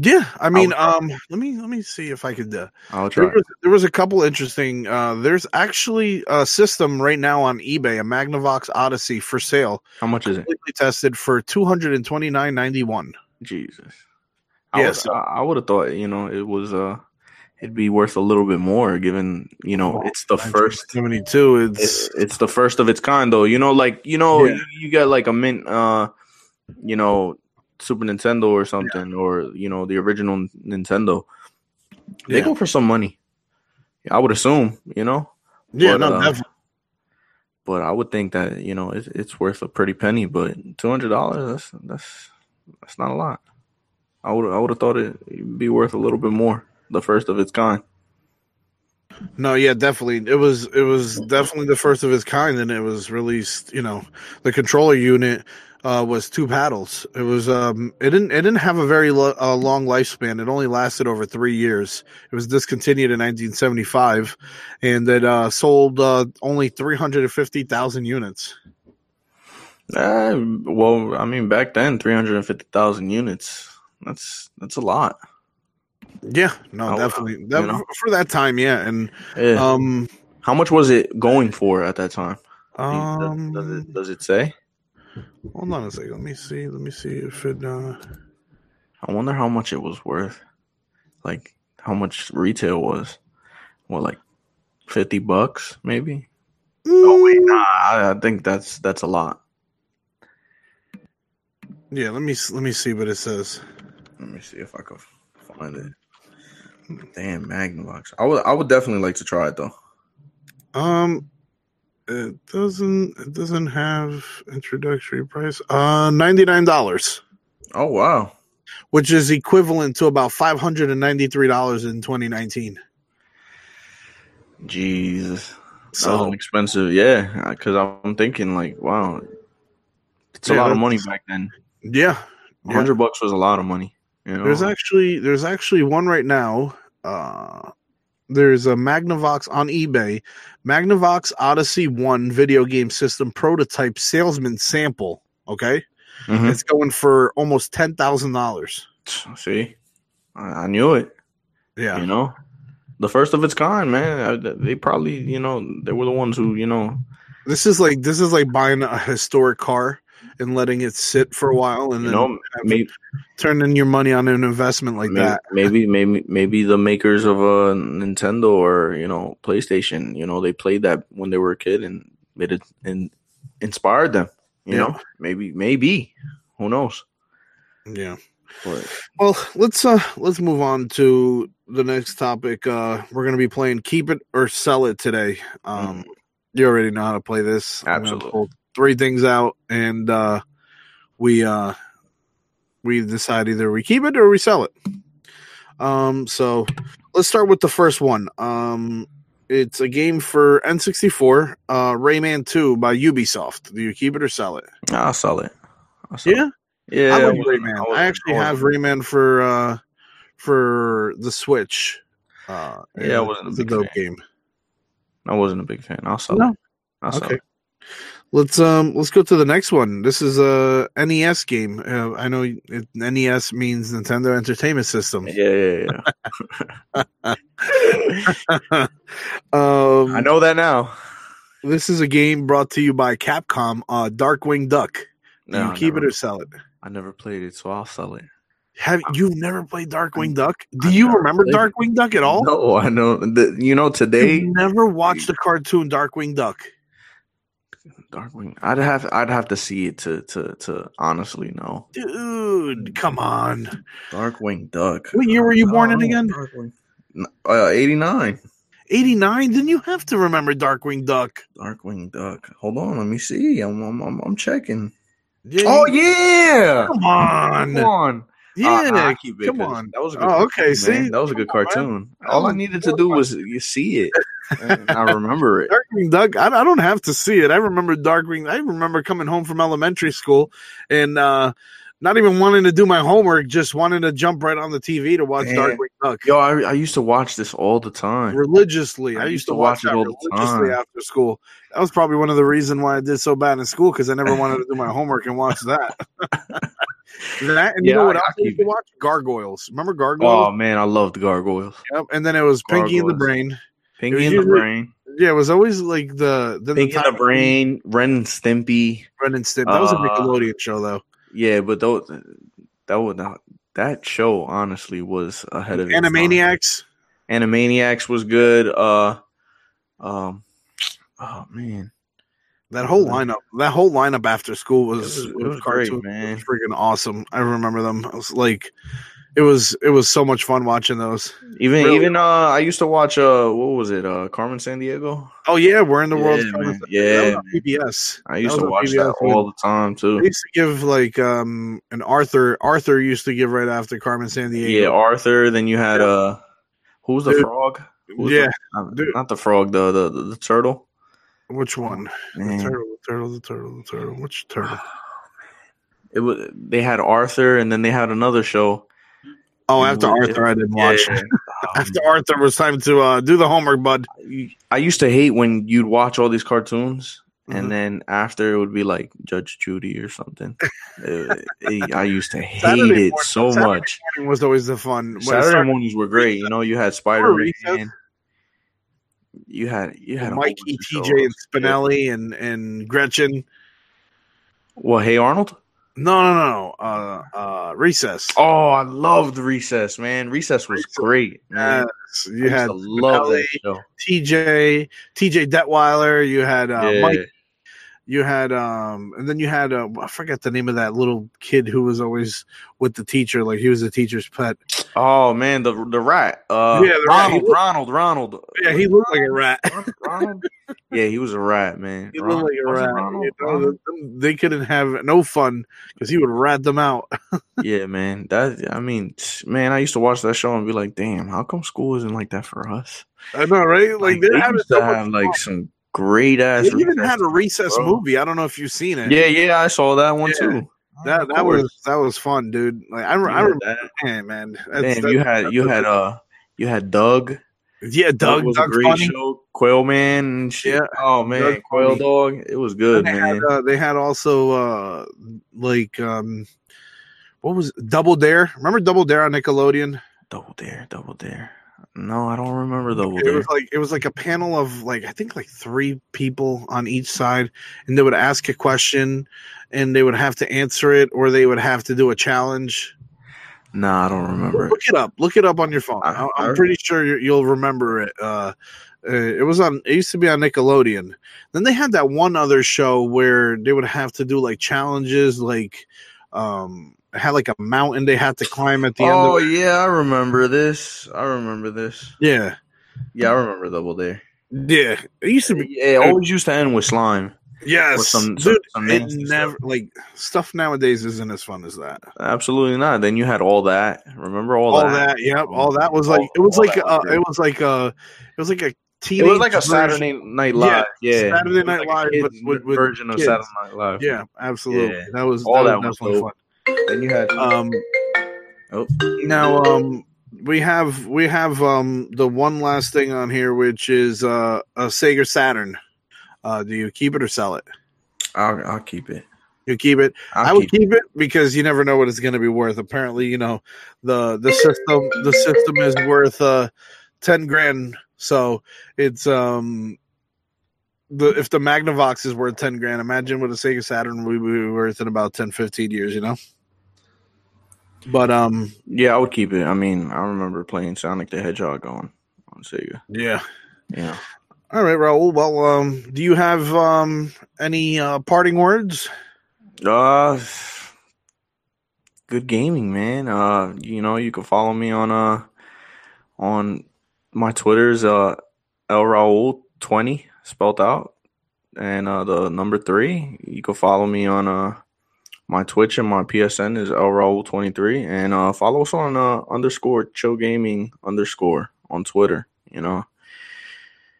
A: Yeah. I mean, um, let me let me see if I could. Uh,
B: I'll try.
A: there, was, there was a couple interesting. Uh, there's actually a system right now on eBay, a Magnavox Odyssey for sale,
B: How much is it?
A: tested for two hundred and twenty nine ninety one.
B: Jesus. I
A: Yeah,
B: would,
A: so-
B: I, I would have thought, you know, it was uh it'd be worth a little bit more given, you know, it's the first
A: seventy two.
B: it,
A: It's
B: it's the first of its kind though. You know, like you know,
A: Yeah.
B: you, you got like a mint uh you know, Super Nintendo or something, or you know, the original Nintendo. They go for some money. I would assume, you know.
A: yeah,
B: but,
A: no,
B: uh,
A: definitely.
B: But I would think that, you know, it, it's worth a pretty penny, but two hundred dollars that's that's that's not a lot. I would I would have thought it'd be worth a little bit more. The first of its kind.
A: No, yeah, definitely. It was it was definitely the first of its kind, and it was released. You know, the controller unit uh, was two paddles. It was um, it didn't it didn't have a very lo- uh, long lifespan. It only lasted over three years. It was discontinued in 1975, and it uh, sold uh, only 350,000 units.
B: Uh, well, I mean, back then, three hundred and fifty thousand units. That's that's a lot.
A: Yeah, no,
B: Oh,
A: definitely that,
B: you know.
A: for that time. Yeah, and
B: Yeah.
A: um,
B: How much was it going for at that time?
A: um,
B: does, it, does it say?
A: Hold on a second. Let me see. Let me see if it. Uh,
B: I wonder how much it was worth. Like how much retail was. What, like fifty bucks, maybe? Oh wait, nah. I, I think that's that's a lot.
A: Yeah, let me let me see what it says.
B: Let me see if I can find it. Damn, Magnavox. I would I would definitely like to try it though.
A: Um, it doesn't it doesn't have introductory price. Uh, ninety nine dollars,
B: Oh wow.
A: which is equivalent to about five hundred and ninety three dollars in twenty nineteen.
B: Jesus.
A: So
B: expensive, yeah. Because I'm thinking like, wow, it's a lot of money back then.
A: yeah, yeah.
B: hundred bucks was a lot of money. You know,
A: There's actually there's actually one right now. Uh, there's a Magnavox on eBay, Magnavox Odyssey One video game system prototype salesman sample. Okay,
B: Mhm.
A: it's going for almost ten thousand dollars.
B: see, I, I knew it.
A: Yeah,
B: You know, the first of its kind, man. I- They probably, you know, they were the ones who, you know,
A: this is like this is like buying a historic car and letting it sit for a while and
B: you
A: then
B: know, maybe,
A: turning your money on an investment like
B: maybe,
A: that.
B: maybe, maybe, maybe the makers of a Nintendo or you know PlayStation, you know, they played that when they were a kid and made it and inspired them. You
A: Yeah.
B: know, maybe, maybe, who knows?
A: Yeah.
B: But
A: Well, let's uh let's move on to the next topic. Uh we're gonna be playing Keep It or Sell It today. Um you already know how to play this. I'm gonna
B: Absolutely.
A: pull three things out and uh we uh we decide either we keep it or we sell it. Um so let's start with the first one. Um it's a game for N64, uh Rayman 2 by Ubisoft. Do you keep it or sell it?
B: I'll sell it. I'll sell it.
A: Yeah.
B: Yeah,
A: I like Rayman. I actually have Rayman for uh for the Switch. Uh,
B: Yeah, I wasn't a
A: a
B: big
A: dope
B: fan.
A: game.
B: I wasn't a big fan. I'll sell
A: No?
B: it. I'll sell
A: Okay.
B: it.
A: Let's um let's go to the next one. This is a NES game. Uh, I know it, NES means Nintendo Entertainment System.
B: Yeah, yeah, yeah. [laughs]
A: um,
B: I know that now.
A: this is a game brought to you by Capcom. Uh, Darkwing Duck. Do
B: No,
A: you
B: I
A: keep
B: never,
A: it or sell it?
B: I never played it, so I'll sell it.
A: Have you've never played Darkwing
B: I-
A: Duck? Do
B: I've
A: you remember
B: played.
A: Darkwing Duck at all?
B: No, I know. The, you know, today,
A: You've never watched the cartoon Darkwing Duck.
B: Darkwing. I'd have, I'd have to see it to, to, to honestly know.
A: Dude, come on.
B: Darkwing Duck.
A: What year were you born in again?
B: Darkwing. Uh, eighty nine.
A: 89? Then you have to remember Darkwing Duck.
B: Darkwing Duck. Hold on, let me see. I'm, I'm, I'm, I'm checking.
A: Yeah,
B: Oh yeah.
A: come on.
B: Come on.
A: Yeah,
B: Uh, keep it
A: come on.
B: That was a good.
A: Oh,
B: cartoon,
A: okay,
B: man.
A: see?
B: that was a good
A: Come on,
B: cartoon. All I needed to do was you see it. [laughs] I remember it.
A: Darkwing Duck. I, I don't have to see it. I remember Darkwing. I remember coming home from elementary school and uh, not even wanting to do my homework, just wanting to jump right on the TV to watch. Darkwing Duck.
B: Yo, I, I used to watch this all the time.
A: religiously. I,
B: I
A: used
B: used
A: to
B: to
A: watch,
B: watch it all the
A: religiously
B: time.
A: after school. That was probably one of the reasons why I did so bad in school because I never wanted to do my homework and watch that. [laughs] that and you
B: Yeah,
A: know what
B: I-
A: else
B: I
A: I used to watch? Gargoyles. Remember Gargoyles?
B: Oh man, I loved gargoyles.
A: Yep. And then it was Pinky and the Brain.
B: Pinky in the brain.
A: Yeah, it was always like the then
B: Pinky in
A: time
B: the brain. Ren and Stimpy.
A: Ren and Stimpy. That was a
B: Uh,
A: Nickelodeon show though.
B: Yeah, but those that would not. That show honestly was ahead of.
A: Animaniacs.
B: Animaniacs was good. Uh, um, oh man,
A: That whole lineup, that whole lineup after school was,
B: It was- it
A: was
B: was great, man.
A: was freaking awesome. I remember them. I was like, it was it was so much fun watching those.
B: even
A: Really?
B: even uh, I used to watch uh, what was it? Uh, Carmen Sandiego.
A: Oh yeah, we're in the world.
B: Yeah,
A: Cup.
B: man. Yeah,
A: PBS.
B: I used to watch
A: PBS,
B: that
A: man.
B: all the time
A: They
B: too.
A: used to give like um an Arthur. Arthur used to give right after Carmen Sandiego.
B: Yeah, Arthur. Then you had uh, who was the
A: Dude.
B: frog? Who was
A: Yeah,
B: the- not, not the frog. The the the, the turtle.
A: which one? The turtle, the turtle, the turtle, the turtle. Which turtle? [sighs]
B: It was. They had Arthur, and then they had another show.
A: Oh, after Arthur, I didn't watch.
B: Yeah. [laughs]
A: After Arthur, it was time to uh, do the homework, bud.
B: I used to hate when you'd watch all these cartoons,
A: Mhm.
B: and then after it would be like Judge Judy or something. It- it- I used to [laughs] hate
A: Saturday
B: it
A: morning-
B: so
A: Saturday
B: much.
A: Morning was always the fun. When
B: Saturday
A: started-
B: mornings were great. You know, you had [laughs] Spider Man. You had you had
A: Mikey, TJ, and. Spinelli, and and Gretchen.
B: Well, Hey Arnold.
A: No, no, no. Uh, uh, recess.
B: Oh, I loved Recess, man. Recess was
A: Recess.
B: great. Man.
A: Yes, you
B: used
A: had
B: love
A: TJ, TJ Detweiler. You had uh,
B: yeah.
A: Mike. You had um, and then you had uh, I forget the name of that little kid who was always with the teacher. Like he was the teacher's pet.
B: Oh man, the the rat. Uh,
A: Yeah, the rat.
B: Ronald,
A: He
B: Ronald, Ronald.
A: Yeah, he looked like a rat.
B: Ronald, Ronald? yeah, he was a rat, man.
A: He looked like a rat. You know, they couldn't have no fun because he would rat them out. [laughs]
B: Yeah, man. That I mean, man, I used to watch that show and be like, damn, how come school isn't like that for us?
A: I know, right? Like,
B: they
A: they're having so
B: have like
A: fun.
B: some great ass.
A: They even had a recess
B: bro.
A: movie. I don't know if you've seen it.
B: Yeah, yeah, I saw that one
A: Yeah.
B: too.
A: that that was that was fun, dude. Like I, I remember,
B: that-
A: man, man. That's-
B: Damn,
A: that-
B: you had you had uh you had Doug.
A: yeah, Doug.
B: was
A: Doug's
B: a great
A: funny.
B: show. Quail Man and shit.
A: Yeah,
B: Oh man, Quail
A: funny.
B: Dog. It was good,
A: they
B: man.
A: had uh, they had also uh like um what was it? Double Dare? Remember Double Dare on Nickelodeon?
B: Double Dare, Double Dare. No, I don't remember the Double
A: It was like it was like a panel of like I think like three people on each side, and they would ask a question, and they would have to answer it, or they would have to do a challenge.
B: No, I don't remember.
A: Look it up. Look it up on your phone.
B: I-
A: I'm pretty sure you- you'll remember it. Uh, uh, it was on. It used to be on Nickelodeon. Then they had that one other show where they would have to do like challenges, like um, had like a mountain they had to climb at the
B: Oh
A: end. Of
B: yeah, I remember this. I remember this.
A: Yeah,
B: Yeah, I remember Double Dare.
A: yeah. It used to be.
B: Yeah, it always used to end with slime.
A: Yes,
B: some- some-
A: dude.
B: some
A: it never like stuff nowadays isn't as fun as that.
B: Absolutely not. Then you had all that. Remember all,
A: All,
B: that?
A: that, yep. All that was
B: All-
A: like it was like uh, it was like uh it was like a
B: It was like a
A: version-
B: Saturday Night Live. Yeah,
A: Saturday Night
B: like
A: Live,
B: kids'
A: but with- with
B: version of. Saturday Night Live.
A: Yeah, absolutely.
B: Yeah.
A: That was
B: All
A: that,
B: that
A: was
B: was
A: definitely
B: dope. Then you had.
A: Um,
B: Oh.
A: now um, we have we have um the one last thing on here, which is uh a Sega Saturn. Uh, do you keep it or sell it?
B: I'll, I'll keep it.
A: You keep it.
B: I'll
A: I would
B: keep
A: keep it because you never know what it's going to be worth. Apparently, you know the the system the system is worth uh ten grand. So it's um the if the Magnavox is worth ten grand, imagine what a Sega Saturn would be worth in about 10, 15 years. You know. But um
B: Yeah, I would keep it. I mean, I remember playing Sonic the Hedgehog on on Sega.
A: yeah.
B: Yeah.
A: All right, Raul. Well, um, do you have um any uh, parting words?
B: Uh good gaming, man. Uh you know, you can follow me on uh on my Twitter's uh El Raul twenty spelled out. And uh the number three. You can follow me on uh my Twitch and my PSN is El Raul twenty three. And uh follow us on uh underscore chill gaming underscore on Twitter, you know.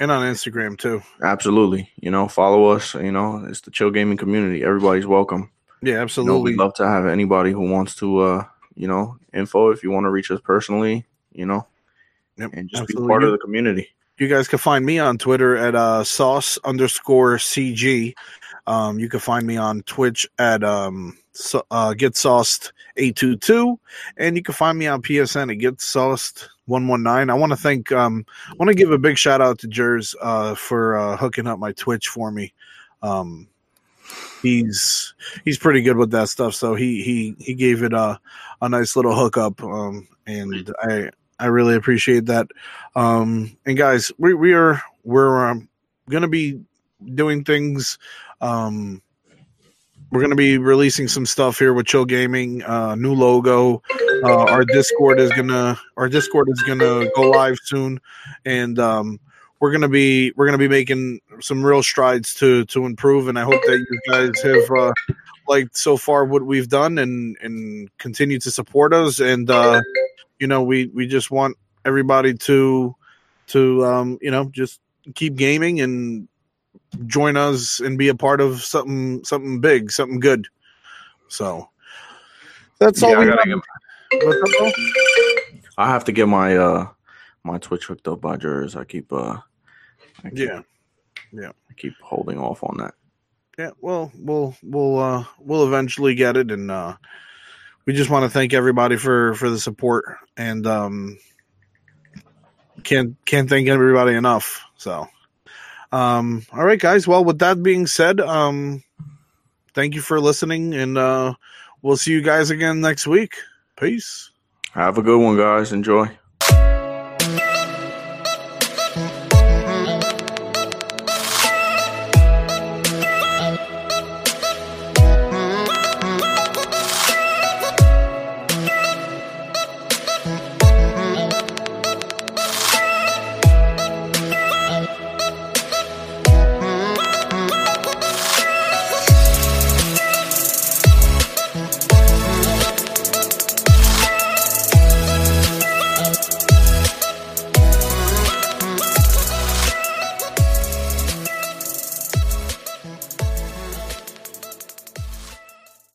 A: And on Instagram too.
B: Absolutely. You know, follow us, you know, it's the chill gaming community. Everybody's welcome.
A: Yeah,
B: You know,
A: absolutely.
B: we'd love to have anybody who wants to, uh, you know, info if you want to reach us personally, you know,
A: Yep,
B: and just
A: absolutely.
B: be part of the community.
A: You guys can find me on Twitter at uh, sauce underscore CG. Um, you can find me on Twitch at um, so, uh, get sauced 822. And you can find me on PSN at get sauced 119. I want to thank, um, I want to give a big shout out to Jers uh, for uh, hooking up my Twitch for me. Um, he's he's pretty good with that stuff. So he he he gave it a a nice little hookup. Um, and I I really appreciate that. Um, and guys, we we are we're um, gonna be doing things. Um, we're gonna be releasing some stuff here with Chill Gaming. Uh, new logo. Uh, our Discord is gonna our Discord is gonna go live soon, and um, we're gonna be we're gonna be making some real strides to to improve. And I hope that you guys have uh, liked so far what we've done and and continue to support us. And uh, you know, we we just want everybody to to um, you know just keep gaming and join us and be a part of something something big, something good. So that's all
B: Yeah, I
A: we
B: gotta get-
A: What's up, Paul?
B: I have to get my, uh, my Twitch hooked up by Jers. I keep, uh, I keep,
A: Yeah.
B: I keep holding off on that.
A: Yeah, well, we'll we'll uh we'll eventually get it, and uh we just want to thank everybody for for the support, and um can't can't thank everybody enough. So, um, all right, guys. Well, with that being said, um, thank you for listening, and uh we'll see you guys again next week. Peace.
B: Have a good one, guys. Enjoy.